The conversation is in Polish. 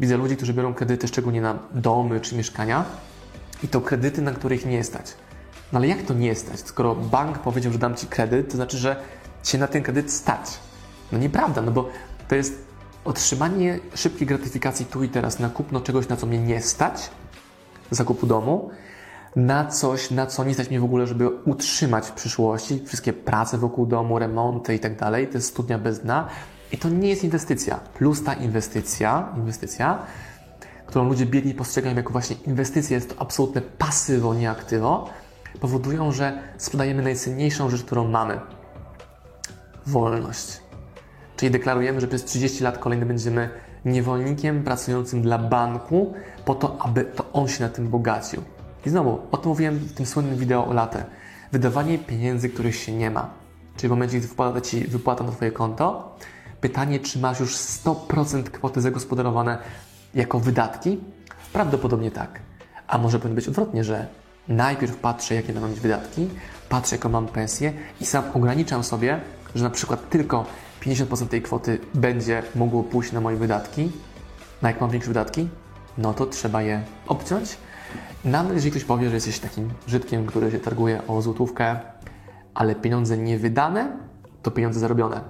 Widzę ludzi, którzy biorą kredyty szczególnie na domy czy mieszkania i to kredyty, na których nie stać. No ale jak to nie stać? Skoro bank powiedział, że dam Ci kredyt, to znaczy, że Cię na ten kredyt stać. No nieprawda, no bo to jest otrzymanie szybkiej gratyfikacji tu i teraz na kupno czegoś, na co mnie nie stać, zakupu domu, na coś, na co nie stać mnie w ogóle, żeby utrzymać w przyszłości, wszystkie prace wokół domu, remonty i tak dalej, to jest studnia bez dna i to nie jest inwestycja. Plus ta inwestycja, inwestycja, którą ludzie biedni postrzegają jako właśnie inwestycję, jest to absolutne pasywo, nie aktywo, powodują, że sprzedajemy najcenniejszą rzecz, którą mamy. Wolność. Czyli deklarujemy, że przez 30 lat kolejny będziemy niewolnikiem pracującym dla banku po to, aby to on się na tym bogacił. I znowu, o tym mówiłem w tym słynnym wideo o latę. Wydawanie pieniędzy, których się nie ma. Czyli w momencie, gdy wypłata Ci wypłata na Twoje konto, pytanie, czy masz już 100% kwoty zagospodarowane jako wydatki? Prawdopodobnie tak. A może powinno być odwrotnie, że najpierw patrzę, jakie mam mieć wydatki, patrzę, jaką mam pensję i sam ograniczam sobie, że na przykład tylko 50% tej kwoty będzie mogło pójść na moje wydatki. Na jak mam większe wydatki, no to trzeba je obciąć. Nawet jeżeli ktoś powie, że jesteś takim Żydkiem, który się targuje o złotówkę, ale pieniądze nie wydane, to pieniądze zarobione.